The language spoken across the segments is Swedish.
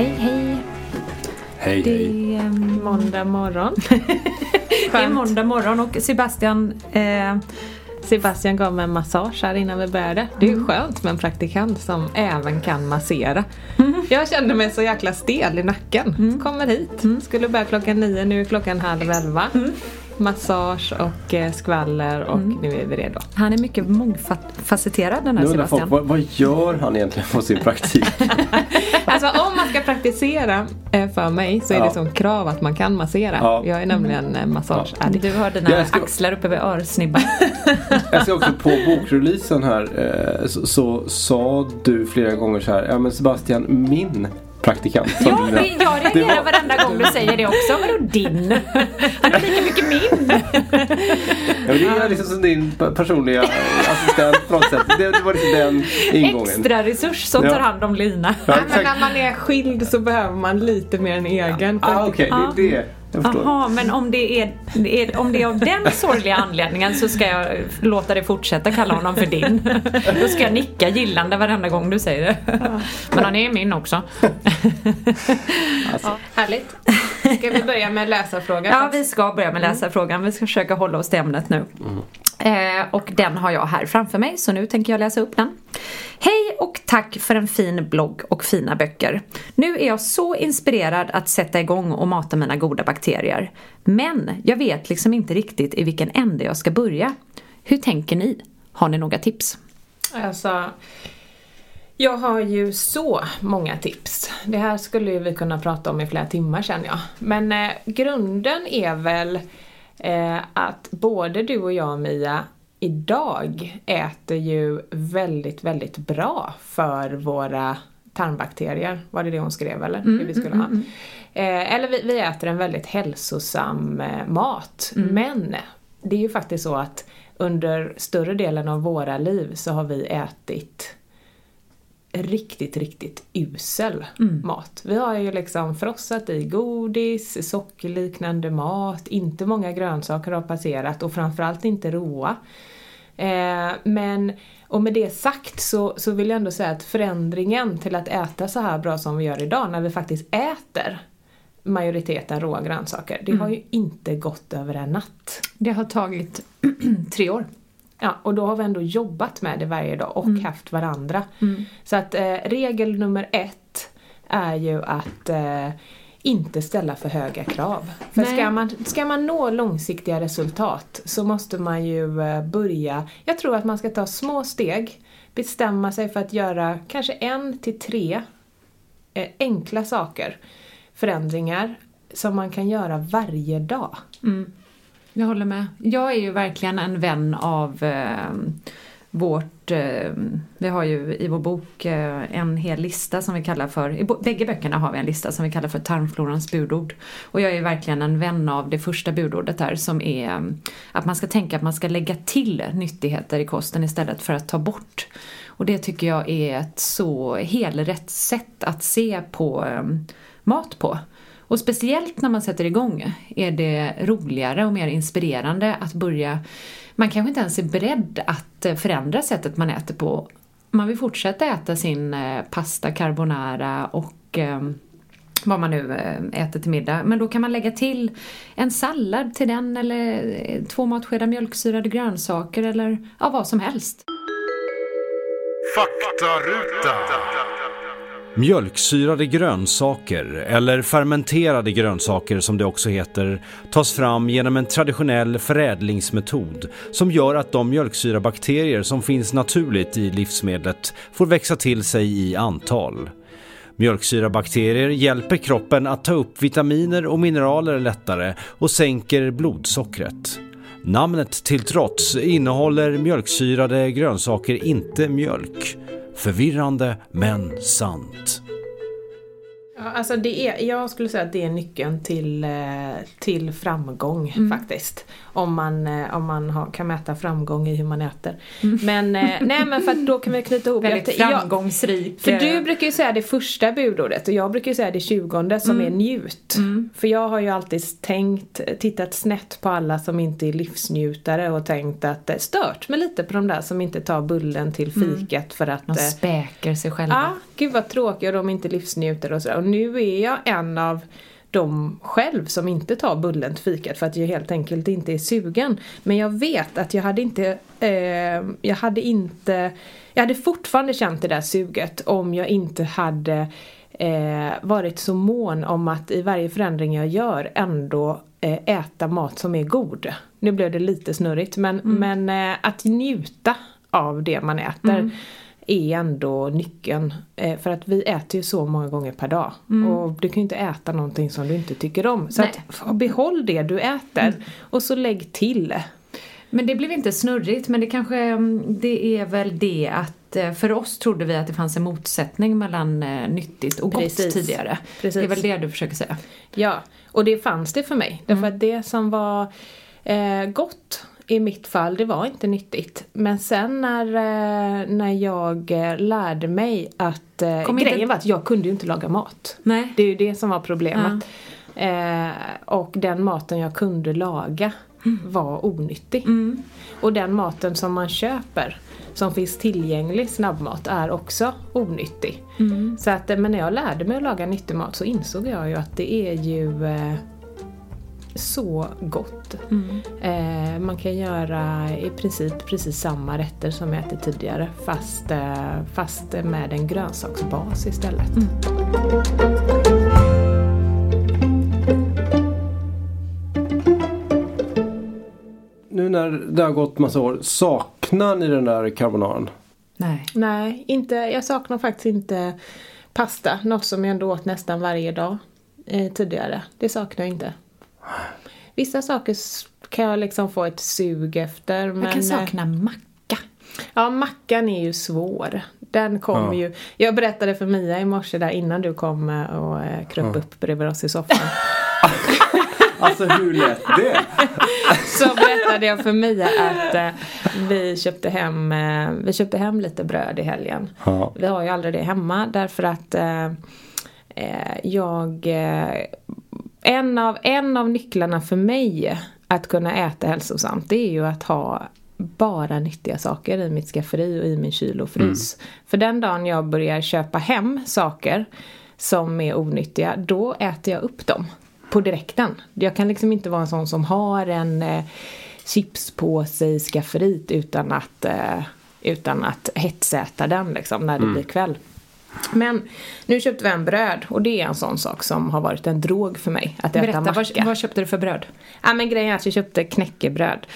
Hej hej! Hej, Det hej. är måndag morgon. det är måndag morgon och Sebastian eh, Sebastian gav mig en massage här innan vi började. Det är ju skönt med en praktikant som även kan massera. Jag kände mig så jäkla stel i nacken. Kommer hit, skulle börja klockan nio, nu är klockan halv elva. Massage och eh, skvaller och nu är vi redo. Han är mycket mångfacetterad den här Nu undrar folk, Sebastian. vad, vad gör han egentligen på sin praktik? Alltså om man ska praktisera eh, för mig så är det Ja. som krav att man kan massera. Ja. Jag är nämligen eh, massageaddict. Du har dina ska- axlar uppe vid örsnibban. Jag ska också på bokreleasen här så, så sa du flera gånger så här, ja men Sebastian, min praktikant. Ja, det, jag Det reagerar var- varenda gång du säger det också. Vadå din? Han är lika mycket min. Ja, det är liksom som din pe- personliga assistent på något sätt. Det, det var liksom den ingången. Extra resurs som Ja. tar hand om Lina. Ja, men när man är skild så behöver man lite mer än egen. Ah, Okej, det är det. Jaha, men om det, är, är, om det är av den sorgliga anledningen så ska jag låta dig fortsätta kalla honom för din. Då ska jag nicka gillande varenda gång du säger det. Men han är min också. Alltså, Härligt. Ska vi börja med läsarfrågan? Ja, vi ska börja med läsarfrågan. Vi ska försöka hålla oss till ämnet nu. Eh, och den har jag här framför mig, så nu tänker jag läsa upp den. Hej och tack för en fin blogg och fina böcker. Nu är jag så inspirerad att sätta igång och mata mina goda bakterier. Men jag vet liksom inte riktigt i vilken ände jag ska börja. Hur tänker ni? Har ni några tips? Alltså, jag har ju så många tips. Det här skulle vi kunna prata om i flera timmar känner jag. Men eh, grunden är väl eh, att både du och jag Mia idag äter ju väldigt, väldigt bra för våra tarmbakterier. Var det det hon skrev eller? det vi skulle ha. Eh, eller vi, vi äter en väldigt hälsosam eh, mat. Men det är ju faktiskt så att under större delen av våra liv så har vi ätit riktigt, riktigt usel mat. Vi har ju liksom frossat i godis, sockerliknande mat, inte många grönsaker har passerat och framförallt inte råa. Eh, men, och med det sagt så, så vill jag ändå säga att förändringen till att äta så här bra som vi gör idag, när vi faktiskt äter majoriteten råa grönsaker, det har ju inte gått över en natt. Det har tagit tre år. Ja, och då har vi ändå jobbat med det varje dag och haft varandra. Så att eh, regel nummer ett är ju att eh, inte ställa för höga krav. För Nej. ska man, ska man nå långsiktiga resultat så måste man ju eh, börja, jag tror att man ska ta små steg, bestämma sig för att göra kanske en till tre eh, enkla saker, förändringar som man kan göra varje dag. Jag håller med. Jag är ju verkligen en vän av eh, vårt, eh, vi har ju i vår bok eh, en hel lista som vi kallar för, i bägge böckerna har vi en lista som vi kallar för tarmflorans budord. Och jag är ju verkligen en vän av det första budordet där som är eh, att man ska tänka att man ska lägga till nyttigheter i kosten istället för att ta bort. Och det tycker jag är ett så helrätt sätt att se på eh, mat på. Och speciellt när man sätter igång är det roligare och mer inspirerande att börja man kanske inte ens är beredd att eh, förändra sättet man äter på. Man vill fortsätta äta sin eh, pasta carbonara och ehm, vad man nu eh, äter till middag. Men då kan man lägga till en sallad till den eller två matskedar mjölksyrade grönsaker eller ja, vad som helst. Faktaruta. Mjölksyrade grönsaker, eller fermenterade grönsaker som det också heter, tas fram genom en traditionell förädlingsmetod som gör att de mjölksyrabakterier som finns naturligt i livsmedlet får växa till sig i antal. Mjölksyrabakterier hjälper kroppen att ta upp vitaminer och mineraler lättare och sänker blodsockret. Namnet till trots innehåller mjölksyrade grönsaker inte mjölk. Förvirrande men sant. Ja, alltså det är, jag skulle säga att det är nyckeln till, eh, till framgång Mm. faktiskt. Om man, eh, om man har, kan mäta framgång i hur man äter. Men, eh, nej, men för att då kan vi knyta ihop. Mm. Väldigt jag- framgångsrik. För eh, du brukar ju säga det första budordet och jag brukar ju säga det tjugonde som är njut. För jag har ju alltid tänkt, tittat snett på alla som inte är livsnjutare och tänkt att det stört mig lite på de där som inte tar bullen till fikat för att De späker sig själva. Ja, gud vad tråkiga de inte livsnjuter och sådär. Nu är jag en av de själv som inte tar bullen till fikat för att jag helt enkelt inte är sugen. Men jag vet att jag hade inte, eh, jag hade inte, jag hade fortfarande känt det där suget om jag inte hade eh, varit så mån om att i varje förändring jag gör ändå eh, äta mat som är god. Nu blev det lite snurrigt men, men eh, att njuta av det man äter är ändå nyckeln. Eh, för att vi äter ju så många gånger per dag. Och du kan ju inte äta någonting som du inte tycker om. Så att, behåll det du äter och så lägg till. Men det blev inte snurrigt, men det kanske, mm, det är väl det att eh, för oss trodde vi att det fanns en motsättning mellan eh, nyttigt och gott Precis. tidigare. Precis. Det är väl det du försöker säga. Ja, och det fanns det för mig. Därför att det som var eh, gott i mitt fall, det var inte nyttigt. Men sen när, eh, när jag eh, lärde mig att... Eh, Kom inte- grejen var att jag kunde ju inte laga mat. Nej. Det är ju det som var problemet. Eh, och den maten jag kunde laga var onyttig. Och den maten som man köper som finns tillgänglig snabbmat är också onyttig. Så att, men när jag lärde mig att laga nyttig mat så insåg jag ju att det är ju eh, så gott. Eh, man kan göra i princip precis samma rätter som jag ätit tidigare fast, eh, fast med en grönsaksbas istället. Nu när det har gått massa år, saknar ni den där carbonaran? Nej. Nej, inte, jag saknar faktiskt inte pasta. Något som jag ändå åt nästan varje dag eh, tidigare. Det saknar jag inte. Vissa saker kan jag liksom få ett sug efter. Men, Jag kan eh, sakna macka. Ja, mackan är ju svår. Den kommer Ja. ju... Jag berättade för Mia i morse där innan du kom eh, och eh, kröp upp bredvid oss i soffan. Alltså hur lät det? Så berättade jag för Mia att eh, vi, köpte hem, eh, vi köpte hem lite bröd i helgen. Ja. Vi har ju aldrig det hemma därför att eh, eh, jag... En, av, en av nycklarna för mig att kunna äta hälsosamt det är ju att ha bara nyttiga saker i mitt skafferi och i min kyl och frys. För den dagen jag börjar köpa hem saker som är onyttiga, då äter jag upp dem på direkten. Jag kan liksom inte vara en sån som har en eh, chipspåse i skafferiet utan att, eh, utan att hetsäta den liksom när det blir kväll. Men nu köpte vi en bröd och det är en sån sak som har varit en drog för mig. Att äta Berätta, macka. vad, vad köpte du för bröd? Ja men grejen är att jag köpte knäckebröd.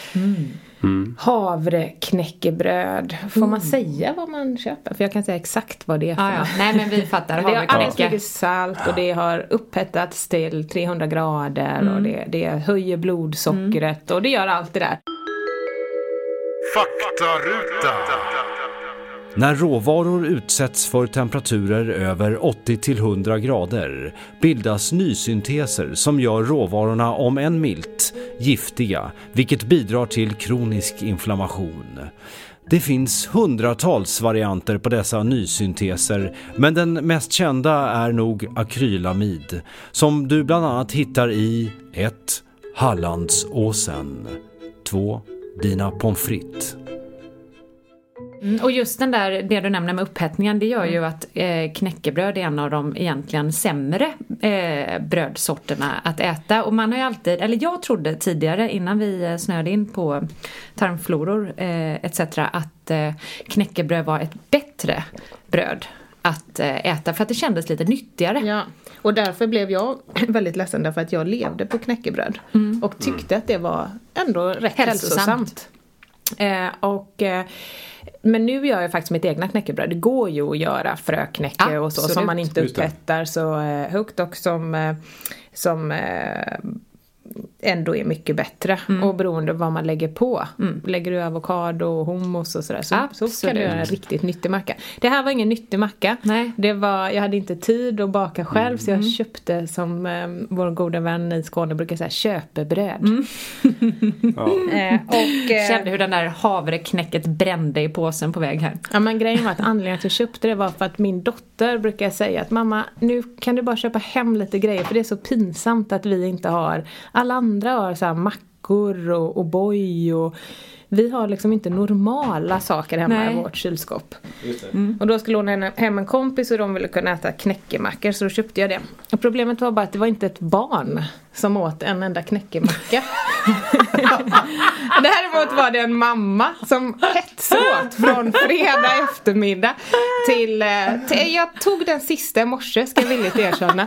Havreknäckebröd. Får man säga vad man köper? För jag kan säga exakt vad det är för Ah, ja. Nej men vi fattar. Det har alldeles mycket salt och det har upphettats till 300 grader och det, det höjer blodsockret och det gör allt det där. Faktaruta. När råvaror utsätts för temperaturer över 80-100 grader bildas nysynteser som gör råvarorna, om än milt, giftiga, vilket bidrar till kronisk inflammation. Det finns hundratals varianter på dessa nysynteser, men den mest kända är nog akrylamid, som du bland annat hittar i 1. Hallandsåsen 2. Dina pommes frites Mm, Och just den där, det du nämner med upphettningen, det gör ju att eh, knäckebröd är en av de egentligen sämre eh, brödsorterna att äta. Och man har ju alltid, eller jag trodde tidigare innan vi eh, snöade in på tarmfloror eh, etc. att eh, knäckebröd var ett bättre bröd. att eh, äta för att det kändes lite nyttigare. Ja, och därför blev jag väldigt ledsen därför att jag levde på knäckebröd. Och tyckte att det var ändå rätt Hälsosamt. hälsosamt. Eh, och, eh, men nu gör jag faktiskt mitt egna knäckebröd. Det går ju att göra fröknäcke och så Absolut. som man inte upphettar så eh, högt och som, eh, som eh, ändå är mycket bättre. Och beroende på vad man lägger på. Lägger du avokado och hummus och sådär så, så kan du göra en riktigt nyttig macka. Det här var ingen nyttig macka. Nej. Det var, jag hade inte tid att baka själv så jag köpte som eh, vår goda vän i Skåne brukar säga köpebröd. Ja. Eh, och, eh, Kände hur den där havreknäcket brände i påsen på väg här. Ja men grejen var att anledningen till att jag köpte det var för att min dotter brukar säga att mamma nu kan du bara köpa hem lite grejer för det är så pinsamt att vi inte har Alla andra har så här mackor och O'boy och vi har liksom inte normala saker hemma Nej. i vårt kylskåp. Just det. Och då skulle hon hem- hem en kompis och de ville kunna äta knäckemackor så då köpte jag det. Och problemet var bara att det var inte ett barn som åt en enda knäckemacka. Däremot var det en mamma som hetsåt från fredag eftermiddag till, eh, till... Jag tog den sista i morse ska jag villigt erkänna.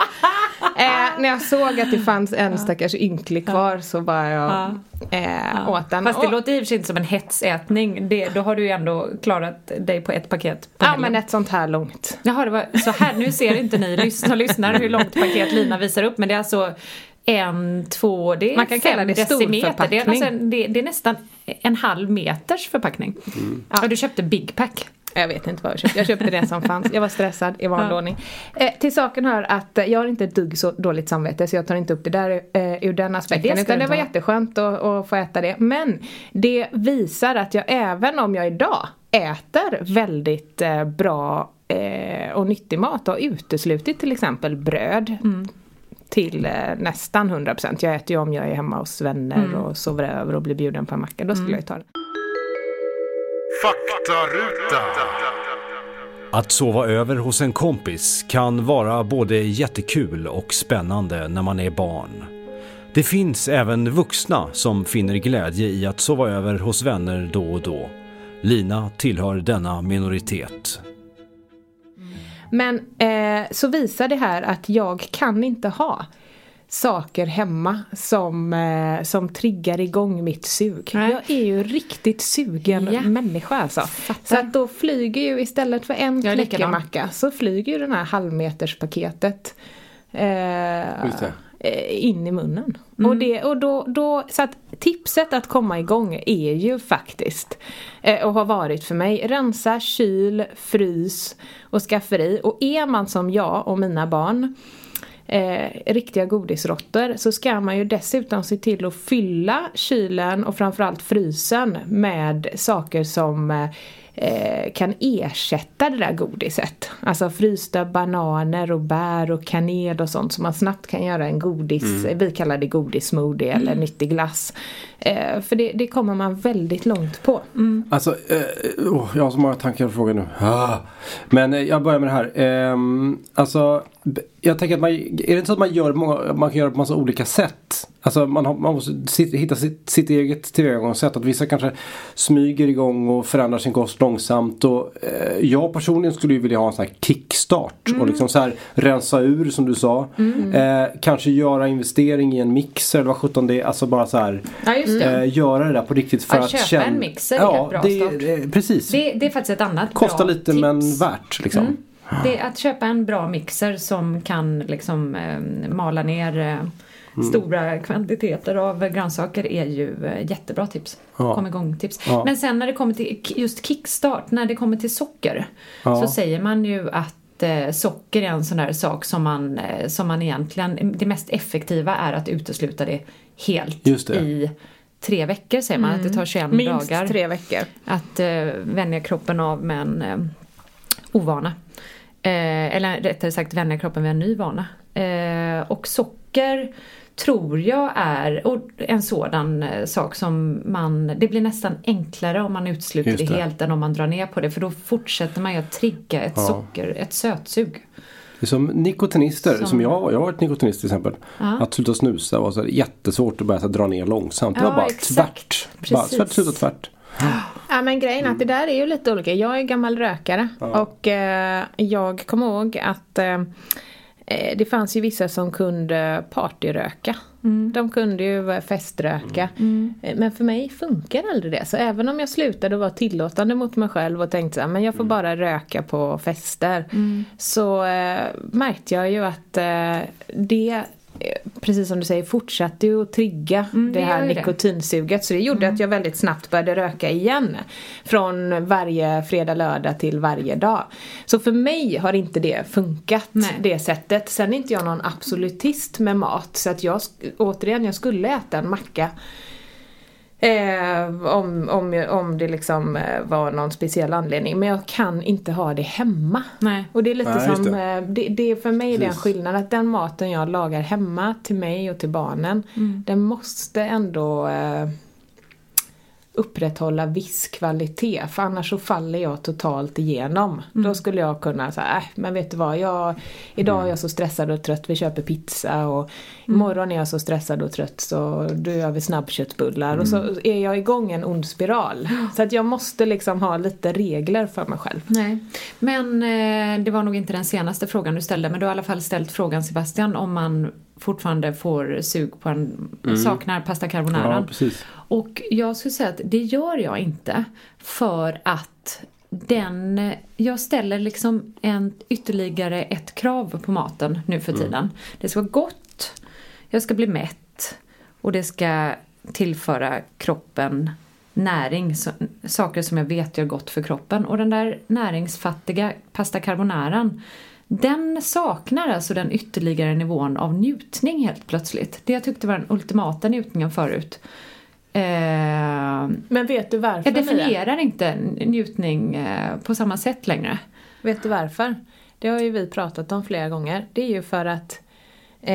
Eh, när jag såg att det fanns en stackars ynklig kvar så bara jag eh, åt den. Fast det låter i och för sig inte som en hetsätning. Det, då har du ju ändå klarat dig på ett paket på Ja helgen. men ett sånt här långt. Jaha, det var så här. Nu ser inte ni lyssnare, lyssnare hur långt paket Lina visar upp. Men det är alltså en, två, det är Man kan fem kalla det decimeter. Det är, alltså, det, det är nästan en halv meters förpackning. Ja. du köpte Big Pack. Jag vet inte vad jag köpte. Jag köpte det som fanns. Jag var stressad i vanlig Ja. ordning. Eh, till saken hör att jag har inte ett dugg så dåligt samvete så jag tar inte upp det där eh, ur den aspekten. Det utan det var ha. jätteskönt att, att få äta det. Men det visar att jag även om jag idag äter väldigt eh, bra eh, och nyttig mat och uteslutit till exempel bröd. Till eh, nästan 100%. Jag äter ju om jag är hemma hos vänner och sover över och blir bjuden på en macka. Då skulle jag ju ta det. Faktaruta. Att sova över hos en kompis kan vara både jättekul och spännande när man är barn. Det finns även vuxna som finner glädje i att sova över hos vänner då och då. Lina tillhör denna minoritet. Men eh, så visar det här att jag kan inte ha saker hemma som, eh, som triggar igång mitt sug. Nej. Jag är ju riktigt sugen Ja. människa alltså. Så att då flyger ju istället för en knäckemacka så flyger ju den här halvmeterspaketet eh, eh, in i munnen. Och, det, och då, då, så att tipset att komma igång är ju faktiskt eh, och har varit för mig rensa kyl, frys och skafferi. Och är man som jag och mina barn eh, riktiga godisråttor så ska man ju dessutom se till att fylla kylen och framförallt frysen med saker som eh, eh, kan ersätta det där godiset. Alltså frysta bananer och bär och kanel och sånt som man snabbt kan göra en godis, vi kallar det godissmoothie eller nyttig glass. Eh, för det, det kommer man väldigt långt på. Alltså, eh, åh, jag har så många tankar och frågor nu. Ah. Men eh, jag börjar med det här. Ehm, alltså, jag tänker att man, är det inte så att man gör många, man kan göra på massa olika sätt? Alltså man, har, man måste hitta sitt, sitt eget tillvägagångssätt. Att vissa kanske smyger igång och förändrar sin kost långsamt. Och, eh, jag personligen skulle ju vilja ha en sån här kickstart. Och liksom så här rensa ur som du sa. Eh, kanske göra investering i en mixer eller vad sjutton det är. Alltså bara så här. Ja just det. Eh, göra det där på riktigt för Att att, köpa känna... en mixer är ja, ett bra det, start. det, Precis. Det, det är faktiskt ett annat Kostar bra lite tips. men värt liksom. Det är att köpa en bra mixer som kan liksom eh, mala ner eh, stora kvantiteter av grönsaker är ju eh, jättebra tips. Ja. Kom igång tips. Ja. Men sen när det kommer till just kickstart, när det kommer till socker Ja. så säger man ju att eh, socker är en sån där sak som man, eh, som man egentligen, det mest effektiva är att utesluta det helt det. i tre veckor säger man, att det tar 21 Minst dagar tre veckor. att eh, vänja kroppen av med en eh, ovana. Eh, eller rättare sagt vänja kroppen vid en ny vana. Eh, och socker tror jag är en sådan eh, sak som man, det blir nästan enklare om man utesluter det. det. helt än om man drar ner på det för då fortsätter man ju att trigga ett Ja. socker, ett sötsug. Det är som nikotinister, som, Som- jag. Jag har varit nikotinist till exempel. Ja. Att sluta snusa var så här jättesvårt att börja här, dra ner långsamt. Det Ja, var bara exakt. tvärt. Bara Precis. tvärt, sluta tvärt. Ja, Ja men grejen är att det där är ju lite olika. Jag är gammal rökare och eh, jag kommer ihåg att eh, det fanns ju vissa som kunde partyröka. De kunde ju feströka. Eh, Men för mig funkar aldrig det. Så även om jag slutade vara tillåtande mot mig själv och tänkte att jag får bara röka på fester. Så eh, märkte jag ju att eh, det eh, Precis som du säger fortsatte ju att trigga Mm, det det här nikotinsuget. Så det gjorde att jag väldigt snabbt började röka igen. Från varje fredag, lördag till varje dag. Så för mig har inte det funkat, Nej. det sättet. Sen är inte jag någon absolutist med mat. Så att jag, återigen, jag skulle äta en macka. Eh, om, om, om det liksom eh, var någon speciell anledning. Men jag kan inte ha det hemma. Nej. Och det är lite Nej, som, det. eh, det, det är för mig Precis. skillnad att den maten jag lagar hemma till mig och till barnen, Mm. den måste ändå eh, upprätthålla viss kvalitet för annars så faller jag totalt igenom. Mm. Då skulle jag kunna säga, äh, men vet du vad, jag, idag är jag så stressad och trött, vi köper pizza och Mm. imorgon är jag så stressad och trött så då gör vi snabbköttbullar och så Mm. är jag igång en ond spiral. Så att jag måste liksom ha lite regler för mig själv. Nej, men eh, det var nog inte den senaste frågan du ställde men du har i alla fall ställt frågan Sebastian om man fortfarande får sug på en, saknar pasta carbonara. Ja. Och jag skulle säga att det gör jag inte för att den, jag ställer liksom en, ytterligare ett krav på maten nu för tiden. Det ska vara gott, jag ska bli mätt och det ska tillföra kroppen näring, så, saker som jag vet gör gott för kroppen. Och den där näringsfattiga pasta carbonaran den saknar alltså den ytterligare nivån av njutning helt plötsligt. Det jag tyckte var den ultimata njutningen förut. Eh, Men vet du varför jag Mia? definierar inte njutning eh, på samma sätt längre. Vet du varför? Det har ju vi pratat om flera gånger. Det är ju för att eh,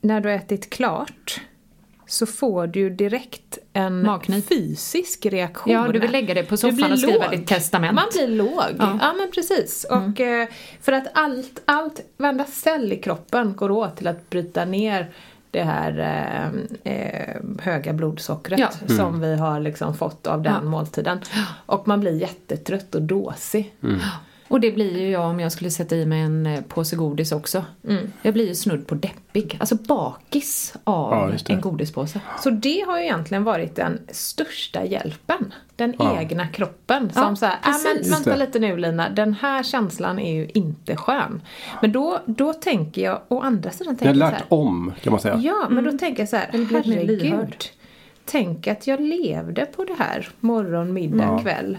när du har ätit klart så får du ju direkt en Magknip. fysisk reaktion. Ja, du vill lägga dig på soffan och skriva låg. ditt testament. Man blir låg. Ja, Ja. Mm. men precis. Och eh, för att allt, allt, varenda cell i kroppen går åt till att bryta ner det här eh, eh, höga blodsockret Ja. som vi har liksom fått av den Ja. måltiden. Och man blir jättetrött och dåsig. Och det blir ju jag om jag skulle sätta i mig en eh, påse godis också. Mm. Jag blir ju snudd på deppig. Alltså bakis av Ja, en godispåse. Så det har ju egentligen varit den största hjälpen. Den Ja. egna kroppen som Ja, säger, äh, men vänta lite nu Lina, den här känslan är ju inte skön. Men då, då tänker jag, å andra sidan Jag har tänker jag så lärt här, om kan man säga. Ja, men då tänker jag så här, herregud. Tänk att jag levde på det här morgon, middag, Ja. kväll.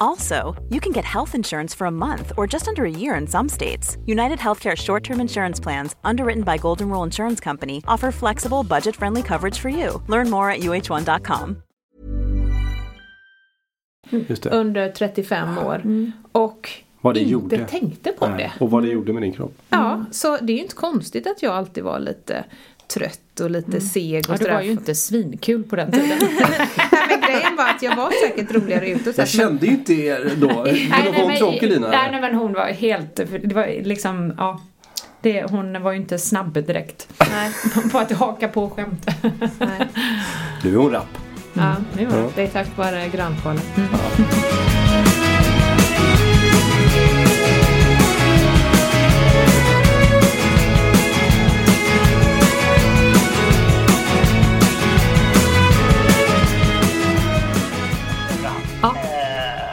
Also, you can get health insurance for a month or just under a year in some states. United Healthcare short term insurance plans, underwritten by Golden Rule Insurance Company, offer flexible, budget friendly coverage for you. Learn more at uh1.com. Just det. under 35 ah, år. Mm. Och Vad det inte gjorde. tänkte på Nej. det. Och vad det gjorde med din kropp. Ja, mm. så det är ju inte konstigt att jag alltid var lite trött och lite seg och Ja, du var ju inte svinkul på den tiden. Nej, men grejen var att jag var säkert roligare utåt. Jag kände ju inte er då. Men var hon tråkig Lina? Nej, nej, men hon var helt, det var liksom, ja. Det, hon var ju inte snabb direkt Nej, på att haka på skämt. nej. Nu är hon rapp. Ja, det var Ja. det är tack vare grönkålen. Ja,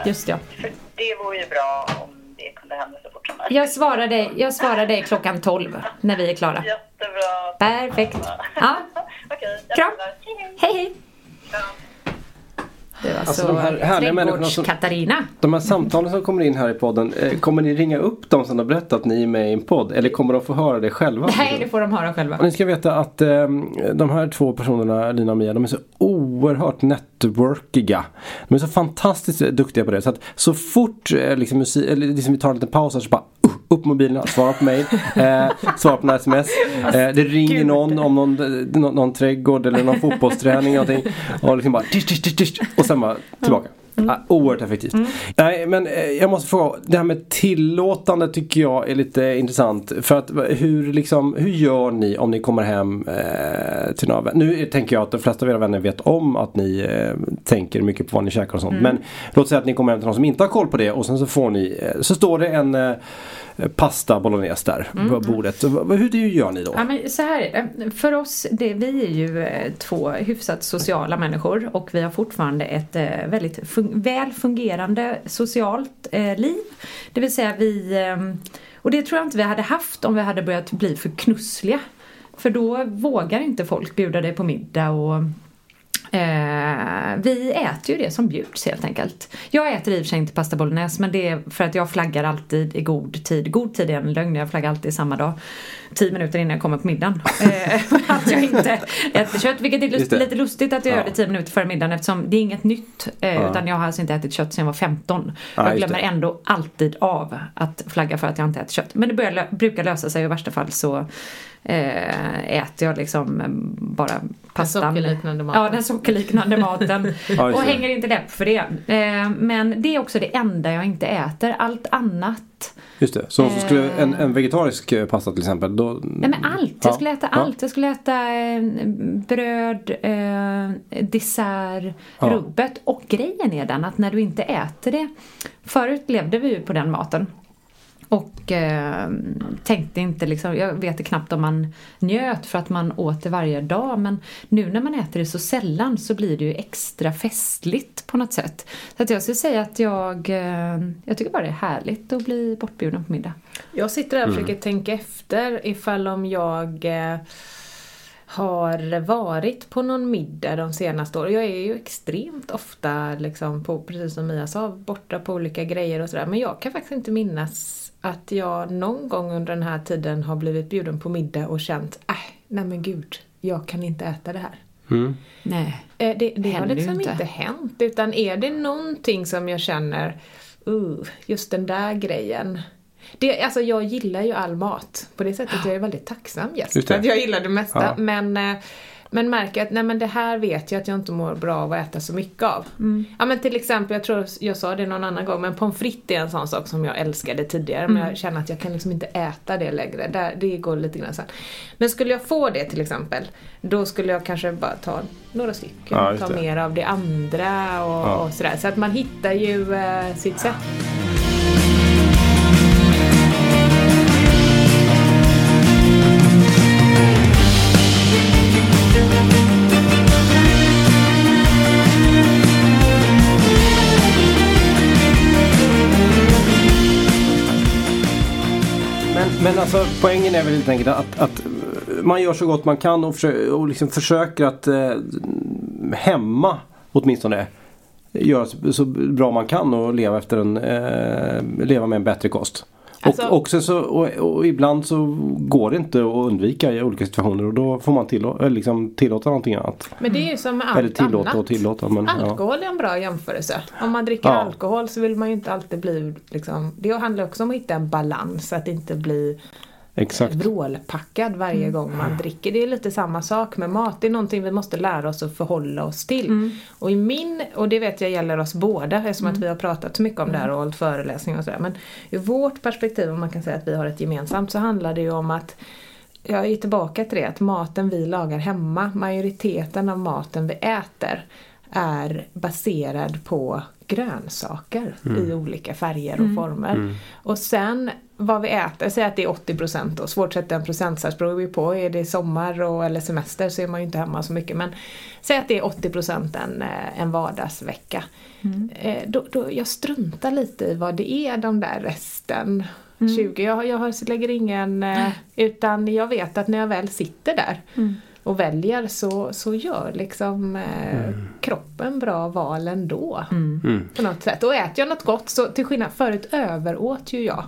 just ja. För det vore ju bra om det kunde hända så fort som möjligt. Jag svarar dig, jag svarar dig klockan 12 när vi är klara. Jättebra. Perfekt. Ja. Okej, Kram. Hej, hej. Hej. Det var Alltså, så de här härliga människorna som- Trädgårds-Katarina. De här samtalen som kommer in här i podden, eh, kommer ni ringa upp dem som har berättat att ni är med i en podd? Eller kommer de få höra det själva? Nej, det får de höra själva. Och ni ska veta att eh, de här två personerna, Lina och Mia, de är så oerhört networkiga. De är så fantastiskt duktiga på det. Så att så fort eh, liksom, musik, eller liksom vi tar en liten paus här så bara upp mobilerna, svara på mail, eh, svara på några sms. Eh, det ringer någon om någon, eh, någon, någon trädgård eller någon fotbollsträning eller någonting. Och liksom bara tisch, tisch, tisch, och sen bara tillbaka. Ja, oerhört effektivt. Nej men eh, jag måste fråga, det här med tillåtande tycker jag är lite intressant. För att hur, liksom, hur gör ni om ni kommer hem eh, till några vänner? Nu tänker jag att de flesta av era vänner vet om att ni eh, tänker mycket på vad ni käkar och sånt. Men låt säga att ni kommer hem till någon som inte har koll på det och sen så får ni, eh, så står det en eh, pasta bolognese där på bordet. Hur det gör ni då? Ja, men så här är det. För oss, det, vi är ju eh, två hyfsat sociala människor och vi har fortfarande ett eh, väldigt fun- väl fungerande socialt eh, liv. Det vill säga vi, eh, och det tror jag inte vi hade haft om vi hade börjat bli för knussliga. För då vågar inte folk bjuda dig på middag och Eh, vi äter ju det som bjuds helt enkelt. Jag äter i och för sig inte pasta bolognese men det är för att jag flaggar alltid i god tid. God tid är en lögn, jag flaggar alltid samma dag. Tio minuter innan jag kommer på middagen. Eh, att jag inte äter kött, vilket är lust, lite lustigt att jag Ja. gör det tio minuter före middagen eftersom det är inget nytt. Eh, Ja. Utan jag har alltså inte ätit kött sedan jag var 15. Ja, jag glömmer det. ändå alltid av att flagga för att jag inte äter kött. Men det börjar, brukar lösa sig och i värsta fall så eh, äter jag liksom bara pastan. sockerliknande maten. Ja, den sockerliknande maten. Och hänger inte läpp för det. Men det är också det enda jag inte äter. Allt annat. Just det. Så, skulle Eh. en, en vegetarisk eh, pasta till exempel. Då, Nej men allt. Ja. Jag skulle äta Ja. allt. Jag skulle äta eh, bröd, eh, dessert, Ja. rubbet. Och grejen är den att när du inte äter det. Förut levde vi ju på den maten. Och eh, tänkte inte liksom, jag vet knappt om man njöt för att man åt det varje dag men nu när man äter det så sällan så blir det ju extra festligt på något sätt. Så att jag skulle säga att jag, eh, jag tycker bara det är härligt att bli bortbjuden på middag. Jag sitter där och försöker tänka efter ifall om jag eh, har varit på någon middag de senaste åren. Jag är ju extremt ofta, liksom, på, precis som Mia sa, borta på olika grejer och sådär. Men jag kan faktiskt inte minnas att jag någon gång under den här tiden har blivit bjuden på middag och känt, äh, nej men gud, jag kan inte äta det här. Mm. Nej. Eh, Det, det har liksom inte. inte. hänt. Utan är det någonting som jag känner, uh, just den där grejen. Det, alltså jag gillar ju all mat. På det sättet jag är väldigt tacksam gäst. Just För att jag gillar det mesta. Ja. Men, eh, men märker att nej men det här vet jag att jag inte mår bra av att äta så mycket av. Ja men till exempel, jag tror jag sa det någon annan gång, men pommes frites är en sån sak som jag älskade tidigare. Men jag känner att jag kan liksom inte äta det längre. Där, det går lite grann sen. Men skulle jag få det till exempel, då skulle jag kanske bara ta några stycken. Ja, ta mer av det andra och, Ja. och sådär. Så att man hittar ju eh, sitt sätt. Men, alltså poängen är väl helt enkelt att, att eh, man gör så gott man kan och, försö- och liksom försöker att eh, hemma åtminstone eh, göra så, så bra man kan och leva efter en eh, leva med en bättre kost. Alltså- och, sen så, och, och ibland så går det inte att undvika i olika situationer och då får man tillå- liksom tillåta någonting annat. Men det är ju som med allt Eller tillåta annat. och tillåta. Men, ja. Alkohol är en bra jämförelse. Om man dricker Ja. alkohol så vill man ju inte alltid bli liksom, Det handlar också om att hitta en balans, att inte bli Exakt. vrålpackad varje gång man dricker. Det är lite samma sak med mat. Det är någonting vi måste lära oss att förhålla oss till. Och i min, och det vet jag gäller oss båda eftersom att vi har pratat så mycket om det här och hållit föreläsningar och sådär. Men ur vårt perspektiv, om man kan säga att vi har ett gemensamt, så handlar det ju om att jag är tillbaka till det, att maten vi lagar hemma, majoriteten av maten vi äter är baserad på grönsaker i olika färger och former. Och sen vad vi äter, säg att det är 80% då, svårt att sätta en procentsats beror ju på, är det sommar och, eller semester så är man ju inte hemma så mycket. Men säg att det är 80% en, eh, en vardagsvecka. Eh, då, då, jag struntar lite i vad det är de där resten. 20, jag, jag har- lägger ingen, eh, utan jag vet att när jag väl sitter där och väljer så, så gör liksom eh, kroppen bra val ändå. Mm. På något sätt. Och äter jag något gott så till skillnad förut överåt ju jag.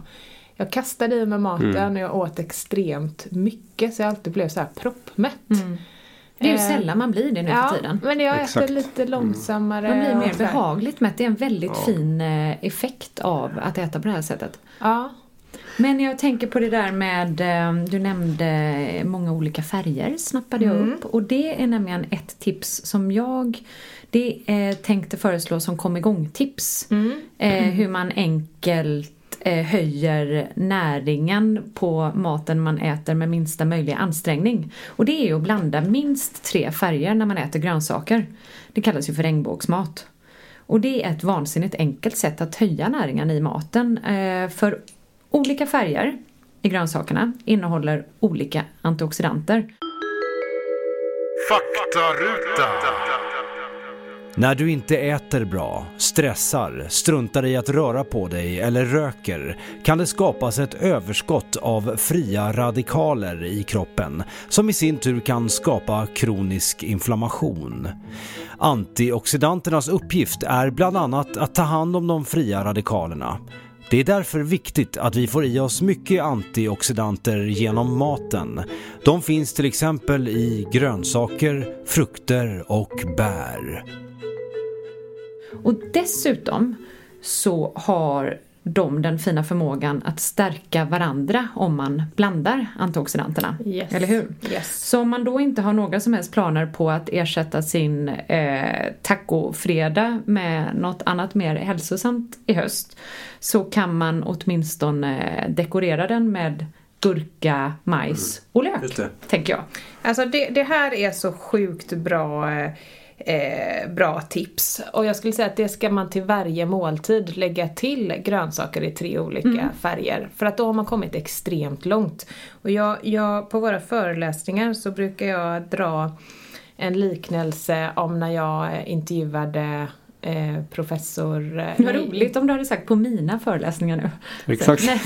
Jag kastade i mig maten Mm. och jag åt extremt mycket så jag alltid blev så här proppmätt. Det är ju Eh, sällan man blir det nu Ja, för tiden. men jag Exakt. äter lite långsammare. Man blir mer behagligt mätt. Det är en väldigt fin eh, effekt av att äta på det här sättet. Ja. Men jag tänker på det där med, eh, du nämnde många olika färger snappade jag upp. Och det är nämligen ett tips som jag det eh, tänkte föreslå som kom igång-tips. Eh, hur man enkelt eh, höjer näringen på maten man äter med minsta möjliga ansträngning. Och det är ju att blanda minst tre färger när man äter grönsaker. Det kallas ju för regnbågsmat. Och det är ett vansinnigt enkelt sätt att höja näringen i maten. Eh, för olika färger i grönsakerna innehåller olika antioxidanter. När du inte äter bra, stressar, struntar i att röra på dig eller röker kan det skapas ett överskott av fria radikaler i kroppen som i sin tur kan skapa kronisk inflammation. Antioxidanternas uppgift är bland annat att ta hand om de fria radikalerna. Det är därför viktigt att vi får i oss mycket antioxidanter genom maten. De finns till exempel i grönsaker, frukter och bär. Och dessutom så har de den fina förmågan att stärka varandra om man blandar antioxidanterna. Yes. Eller hur? Yes. Så om man då inte har några som helst planer på att ersätta sin eh, tacofredag med något annat mer hälsosamt i höst så kan man åtminstone dekorera den med gurka, majs och lök, tänker jag. Alltså det, det här är så sjukt bra eh, bra tips. Och jag skulle säga att det ska man till varje måltid lägga till grönsaker i tre olika färger. För att då har man kommit extremt långt. Och jag, jag, på våra föreläsningar så brukar jag dra en liknelse om när jag intervjuade eh, professor... eh, Vad roligt om du hade sagt på mina föreläsningar nu. Exakt. Nej,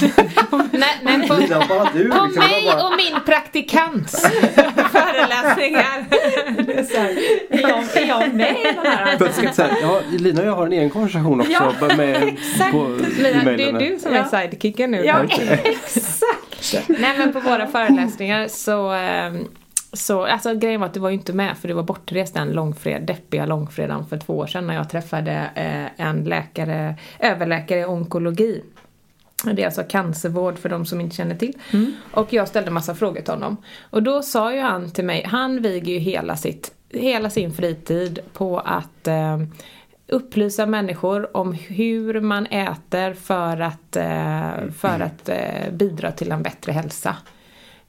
Nej, nej, på, på liksom, mig bara- och min praktikants föreläsningar. det är så här, är, jag, är jag med i den här? Plötsligt så här, ja, Lina och jag har en egen konversation också Ja, med, exakt. på, Lina, det är du som Ja. är sidekicken nu. Ja, exakt. Nej men på våra föreläsningar så ehm, så, alltså grejen var att du var ju inte med för du var bortrest den långfred, deppiga långfredagen för två år sedan när jag träffade eh, en läkare, överläkare i onkologi. Det är alltså cancervård för de som inte känner till. Och jag ställde massa frågor till honom. Och då sa ju han till mig, han viger ju hela, sitt, hela sin fritid på att eh, upplysa människor om hur man äter för att, eh, för att eh, bidra till en bättre hälsa.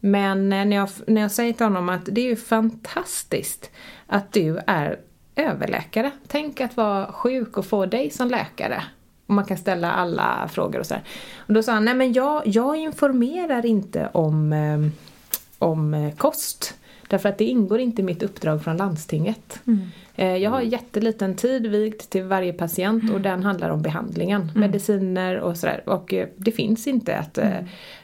Men eh, när jag, när jag säger till honom att det är ju fantastiskt att du är överläkare. Tänk att vara sjuk och få dig som läkare. Och man kan ställa alla frågor och sådär. Och då sa han, nej men jag, jag informerar inte om, eh, om eh, kost. Därför att det ingår inte i mitt uppdrag från landstinget. Eh, Jag har jätteliten tid vigd till varje patient och den handlar om behandlingen. Mediciner och sådär. Och eh, det finns inte att, eh,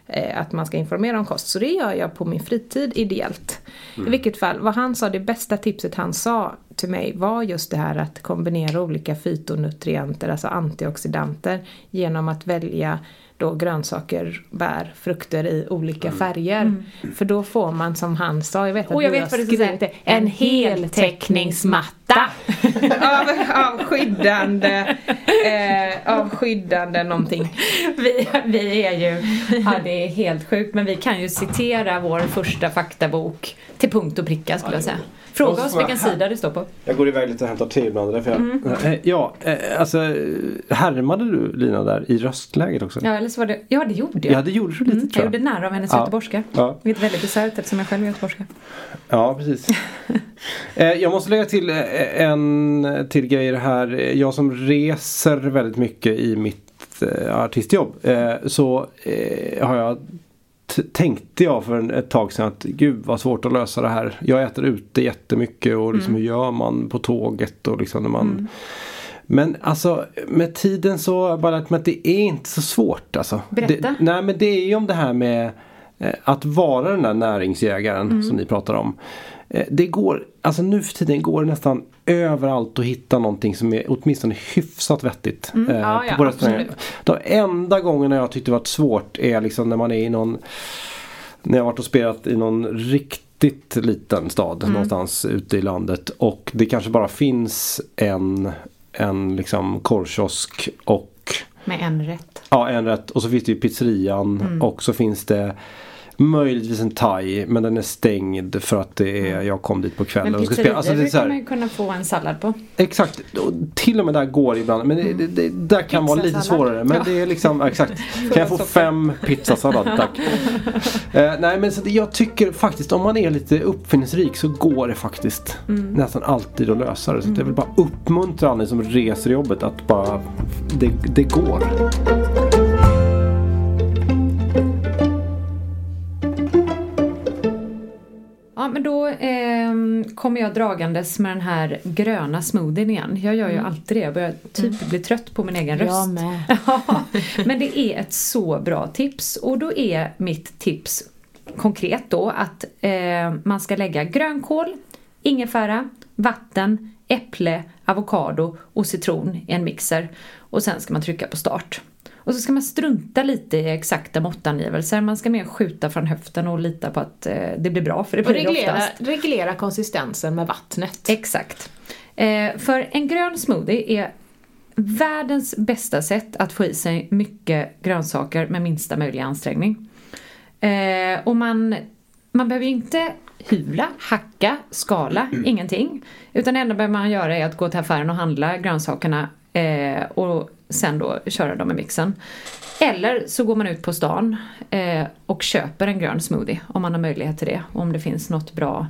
eh, att man ska informera om kost. Så det gör jag på min fritid ideellt. I vilket fall, vad han sa, det bästa tipset han sa till mig var just det här att kombinera olika fytonutrienter, alltså antioxidanter, genom att välja då grönsaker, bär, frukter i olika färger. För då får man som han sa, jag vet att Och jag du vet har skrivit det, en heltäckningsmatta. Av, av skyddande, eh, av skyddande någonting. Vi, vi är ju, ja det är helt sjukt men vi kan ju citera vår första faktabok till punkt och pricka skulle jag säga. Fråga oss vilken sida det står på. Jag går iväg lite och hämtar te ibland. Därför jag, Mm. Eh, ja, eh, alltså härmade du Lina där i röstläget också? Ja eller så var det, ja det gjorde jag. Ja, det gjorde du lite Mm, tror jag jag. gjorde narr av hennes Ja. göteborgska. Ja. Vilket är väldigt bisarrt eftersom jag själv är göteborgska. Ja, precis. eh, jag måste lägga till en till grej i det här. Jag som reser väldigt mycket i mitt artistjobb. Så har jag tänkte jag för en, ett tag sedan att gud vad svårt att lösa det här. Jag äter ute jättemycket och liksom, hur gör man på tåget och liksom när man Men alltså med tiden så har jag bara lärt mig att det är inte så svårt alltså. Berätta. Det, nej men det är ju om det här med eh, att vara den där näringsjägaren som ni pratar om. Eh, det går, alltså nu för tiden går det nästan överallt att hitta någonting som är åtminstone hyfsat vettigt. eh, Mm. Ja, ja, på absolut. De enda gångerna jag tyckte det varit svårt är liksom när man är i någon när jag varit och spelat i någon riktigt liten stad Mm. någonstans ute i landet och det kanske bara finns en, en liksom korvkiosk och Med en rätt. Ja, en rätt. Och så finns det ju pizzerian Mm. och så finns det möjligtvis en thai men den är stängd för att det är, jag kom dit på kvällen Men och ska pizzerior spela. Alltså, det brukar man ju kunna få en sallad på. Exakt, och till och med där går det ibland. Men det, det, det där kan vara lite svårare. Men det är liksom, ja, exakt. Kan jag få fem pizzasallad tack. eh, nej men så det, jag tycker faktiskt om man är lite uppfinningsrik så går det faktiskt nästan alltid att lösa det. Så att jag vill bara uppmuntra alla som reser i jobbet att bara, det, det går. Ja men då ehm, kommer jag dragandes med den här gröna smoothien igen. Jag gör ju alltid det. Jag börjar typ bli trött på min egen röst. Jag med. Ja, men det är ett så bra tips och då är mitt tips konkret då att eh, man ska lägga grönkål, ingefära, vatten, äpple, avokado och citron i en mixer och sen ska man trycka på start. Och så ska man strunta lite i exakta måttangivelser. Man ska mer skjuta från höften och lita på att eh, det blir bra för det Och blir det reglera, oftast. reglera konsistensen med vattnet. Exakt. Eh, för en grön smoothie är världens bästa sätt att få i sig mycket grönsaker med minsta möjliga ansträngning. Eh, och man, man behöver ju inte hyvla, hacka, skala, ingenting. Utan det enda behöver man göra är att gå till affären och handla grönsakerna eh, och sen då köra dem i mixen. Eller så går man ut på stan eh, och köper en grön smoothie om man har möjlighet till det. Om det finns något bra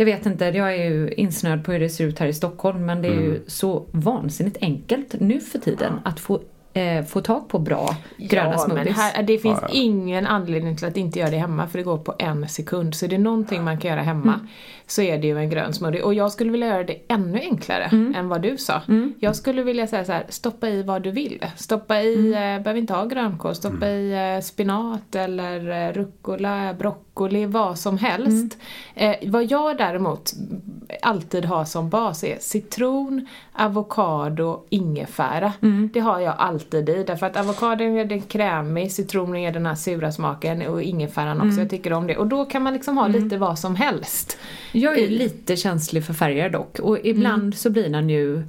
jag vet inte, jag är ju insnöad på hur det ser ut här i Stockholm men det är ju så vansinnigt enkelt nu för tiden att få, eh, få tag på bra gröna ja, men smoothies. här, det finns Ja, ja. ingen anledning till att inte göra det hemma för det går på en sekund. Så är det någonting man kan göra hemma Mm. så är det ju en grön smoothie. Och jag skulle vilja göra det ännu enklare Mm. än vad du sa. Jag skulle vilja säga så här, stoppa i vad du vill. Stoppa i, Mm. eh, behöver inte ha grönkål, stoppa i eh, spinat eller eh, rucola, broccoli, vad som helst. Mm. Eh, vad jag däremot alltid har som bas är citron, avokado, ingefära. Mm. Det har jag alltid i därför att avokadon gör den krämig, citronen ger den här sura smaken och ingefäran också, Mm. jag tycker om det. Och då kan man liksom ha lite vad som helst. Jag är lite känslig för färger dock och ibland Mm. så blir den ju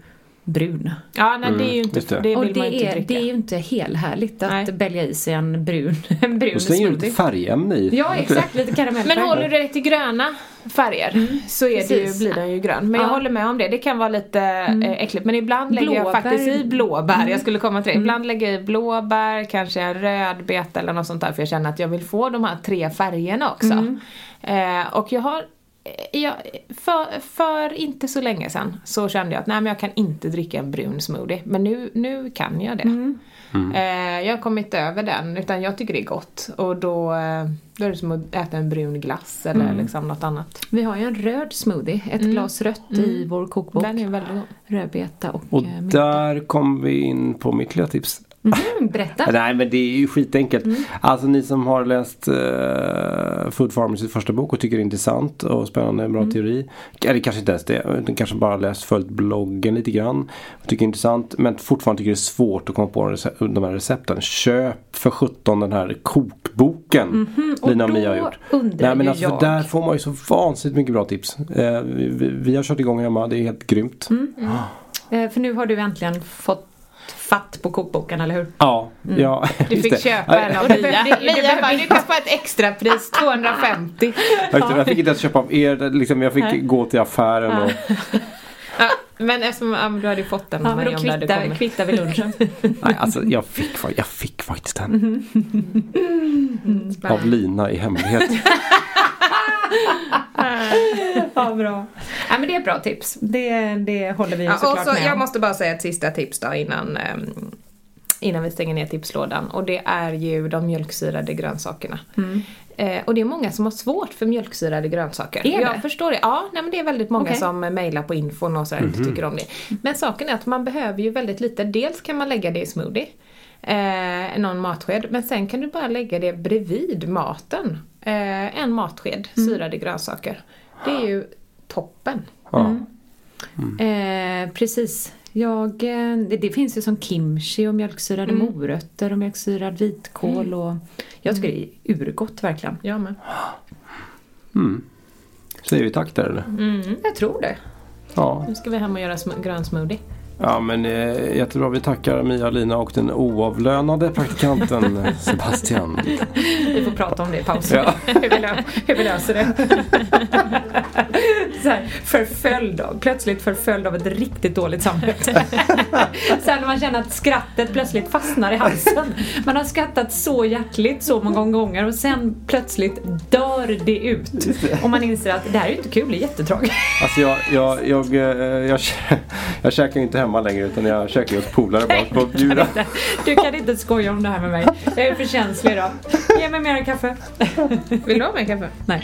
brun. Ja, nej det är ju inte, just det. det och vill man det ju inte är, dricka. det är ju inte helt härligt att Nej. bälga i sig en brun, en brun Och slänger smoothie. lite färgämne i. Ja exakt, lite karamellfärg. Men håller du dig till gröna färger så är det ju, blir den ju grön. Men jag Ja. håller med om det, det kan vara lite eh, äckligt. Men ibland lägger jag faktiskt i blåbär, jag skulle komma till det. Ibland lägger jag i blåbär, kanske en rödbeta eller något sånt där för jag känner att jag vill få de här tre färgerna också. Eh, och jag har jag, för, för inte så länge sedan så kände jag att nej men jag kan inte dricka en brun smoothie. Men nu, nu kan jag det. Eh, jag har kommit över den utan jag tycker det är gott. Och då, eh, då är det som att äta en brun glass eller liksom något annat. Vi har ju en röd smoothie, ett glas rött i vår kokbok. Den är väldigt god. Rödbeta och, Och eh, där kom vi in på mitt lilla tips. Mm, berätta. Nej men det är ju skitenkelt. Mm. Alltså ni som har läst uh, Food Pharmacys första bok och tycker det är intressant och spännande, en bra Mm. teori. Eller kanske inte ens det. Utan kanske bara läst följt bloggen lite grann. Och tycker det är intressant men fortfarande tycker det är svårt att komma på de här recepten. Köp för 17 den här kokboken Mhm, och Lina och Mia har gjort. undrar Nej men alltså jag. där får man ju så vansinnigt mycket bra tips. Eh, vi, vi, har kört igång hemma, det är helt grymt. Mm. Eh, För nu har du äntligen fått fatt på kokboken, eller hur? Ja, ja Du fick det. köpa en av Mia. Mia bara, du kan få ett extrapris, 250. Jag, fick inte ens köpa av er, liksom, jag fick gå till affären och Ja, men eftersom ja, men du hade ju fått den Ja, men då om du hade kvittar, kvittar vi lunchen. Nej, alltså jag fick, jag fick faktiskt den. Mm. Av Lina i hemlighet. ja, bra. Men det är ett bra tips. Det, det håller vi Ja, såklart så, med jag måste bara säga ett sista tips då innan, ehm, innan vi stänger ner tipslådan. Och det är ju de mjölksyrade grönsakerna. Mm. Eh, och det är många som har svårt för mjölksyrade grönsaker. Är det? Jag förstår det. Ja, nej, men det är väldigt många Okej. som mejlar på infon och sådär, inte tycker om det. Men saken är att man behöver ju väldigt lite. Dels kan man lägga det i smoothie. Eh, någon matsked. Men sen kan du bara lägga det bredvid maten. Eh, en matsked syrade grönsaker. Det är ju toppen. Ja. Eh, precis. Jag, eh, det, det finns ju som kimchi och mjölksyrade morötter och mjölksyrad vitkål och jag tycker det är urgott verkligen. Jag med. Säger vi tack där eller? Jag tror det. Ja. Nu ska vi hem och göra sm- grön smoothie. Ja men eh, jättebra. Vi tackar Mia, Lina och den oavlönade praktikanten Sebastian. Vi får prata om det i pausen. Ja. hur, vi lö- hur vi löser det. så här, förföljd av, plötsligt förföljd av ett riktigt dåligt samvete. Sen när man känner att skrattet plötsligt fastnar i halsen. Man har skrattat så hjärtligt så många gånger och sen plötsligt dör det ut. Och man inser att det här är ju inte kul, det är jättetråkigt. Alltså jag, jag, jag, eh, jag, jag käkar ju inte hemma längre utan jag käkar ju hos polare bara på Bjura. Du kan inte skoja om det här med mig. Jag är för känslig idag. Ge mig mer kaffe. Vill du ha mer kaffe? Nej.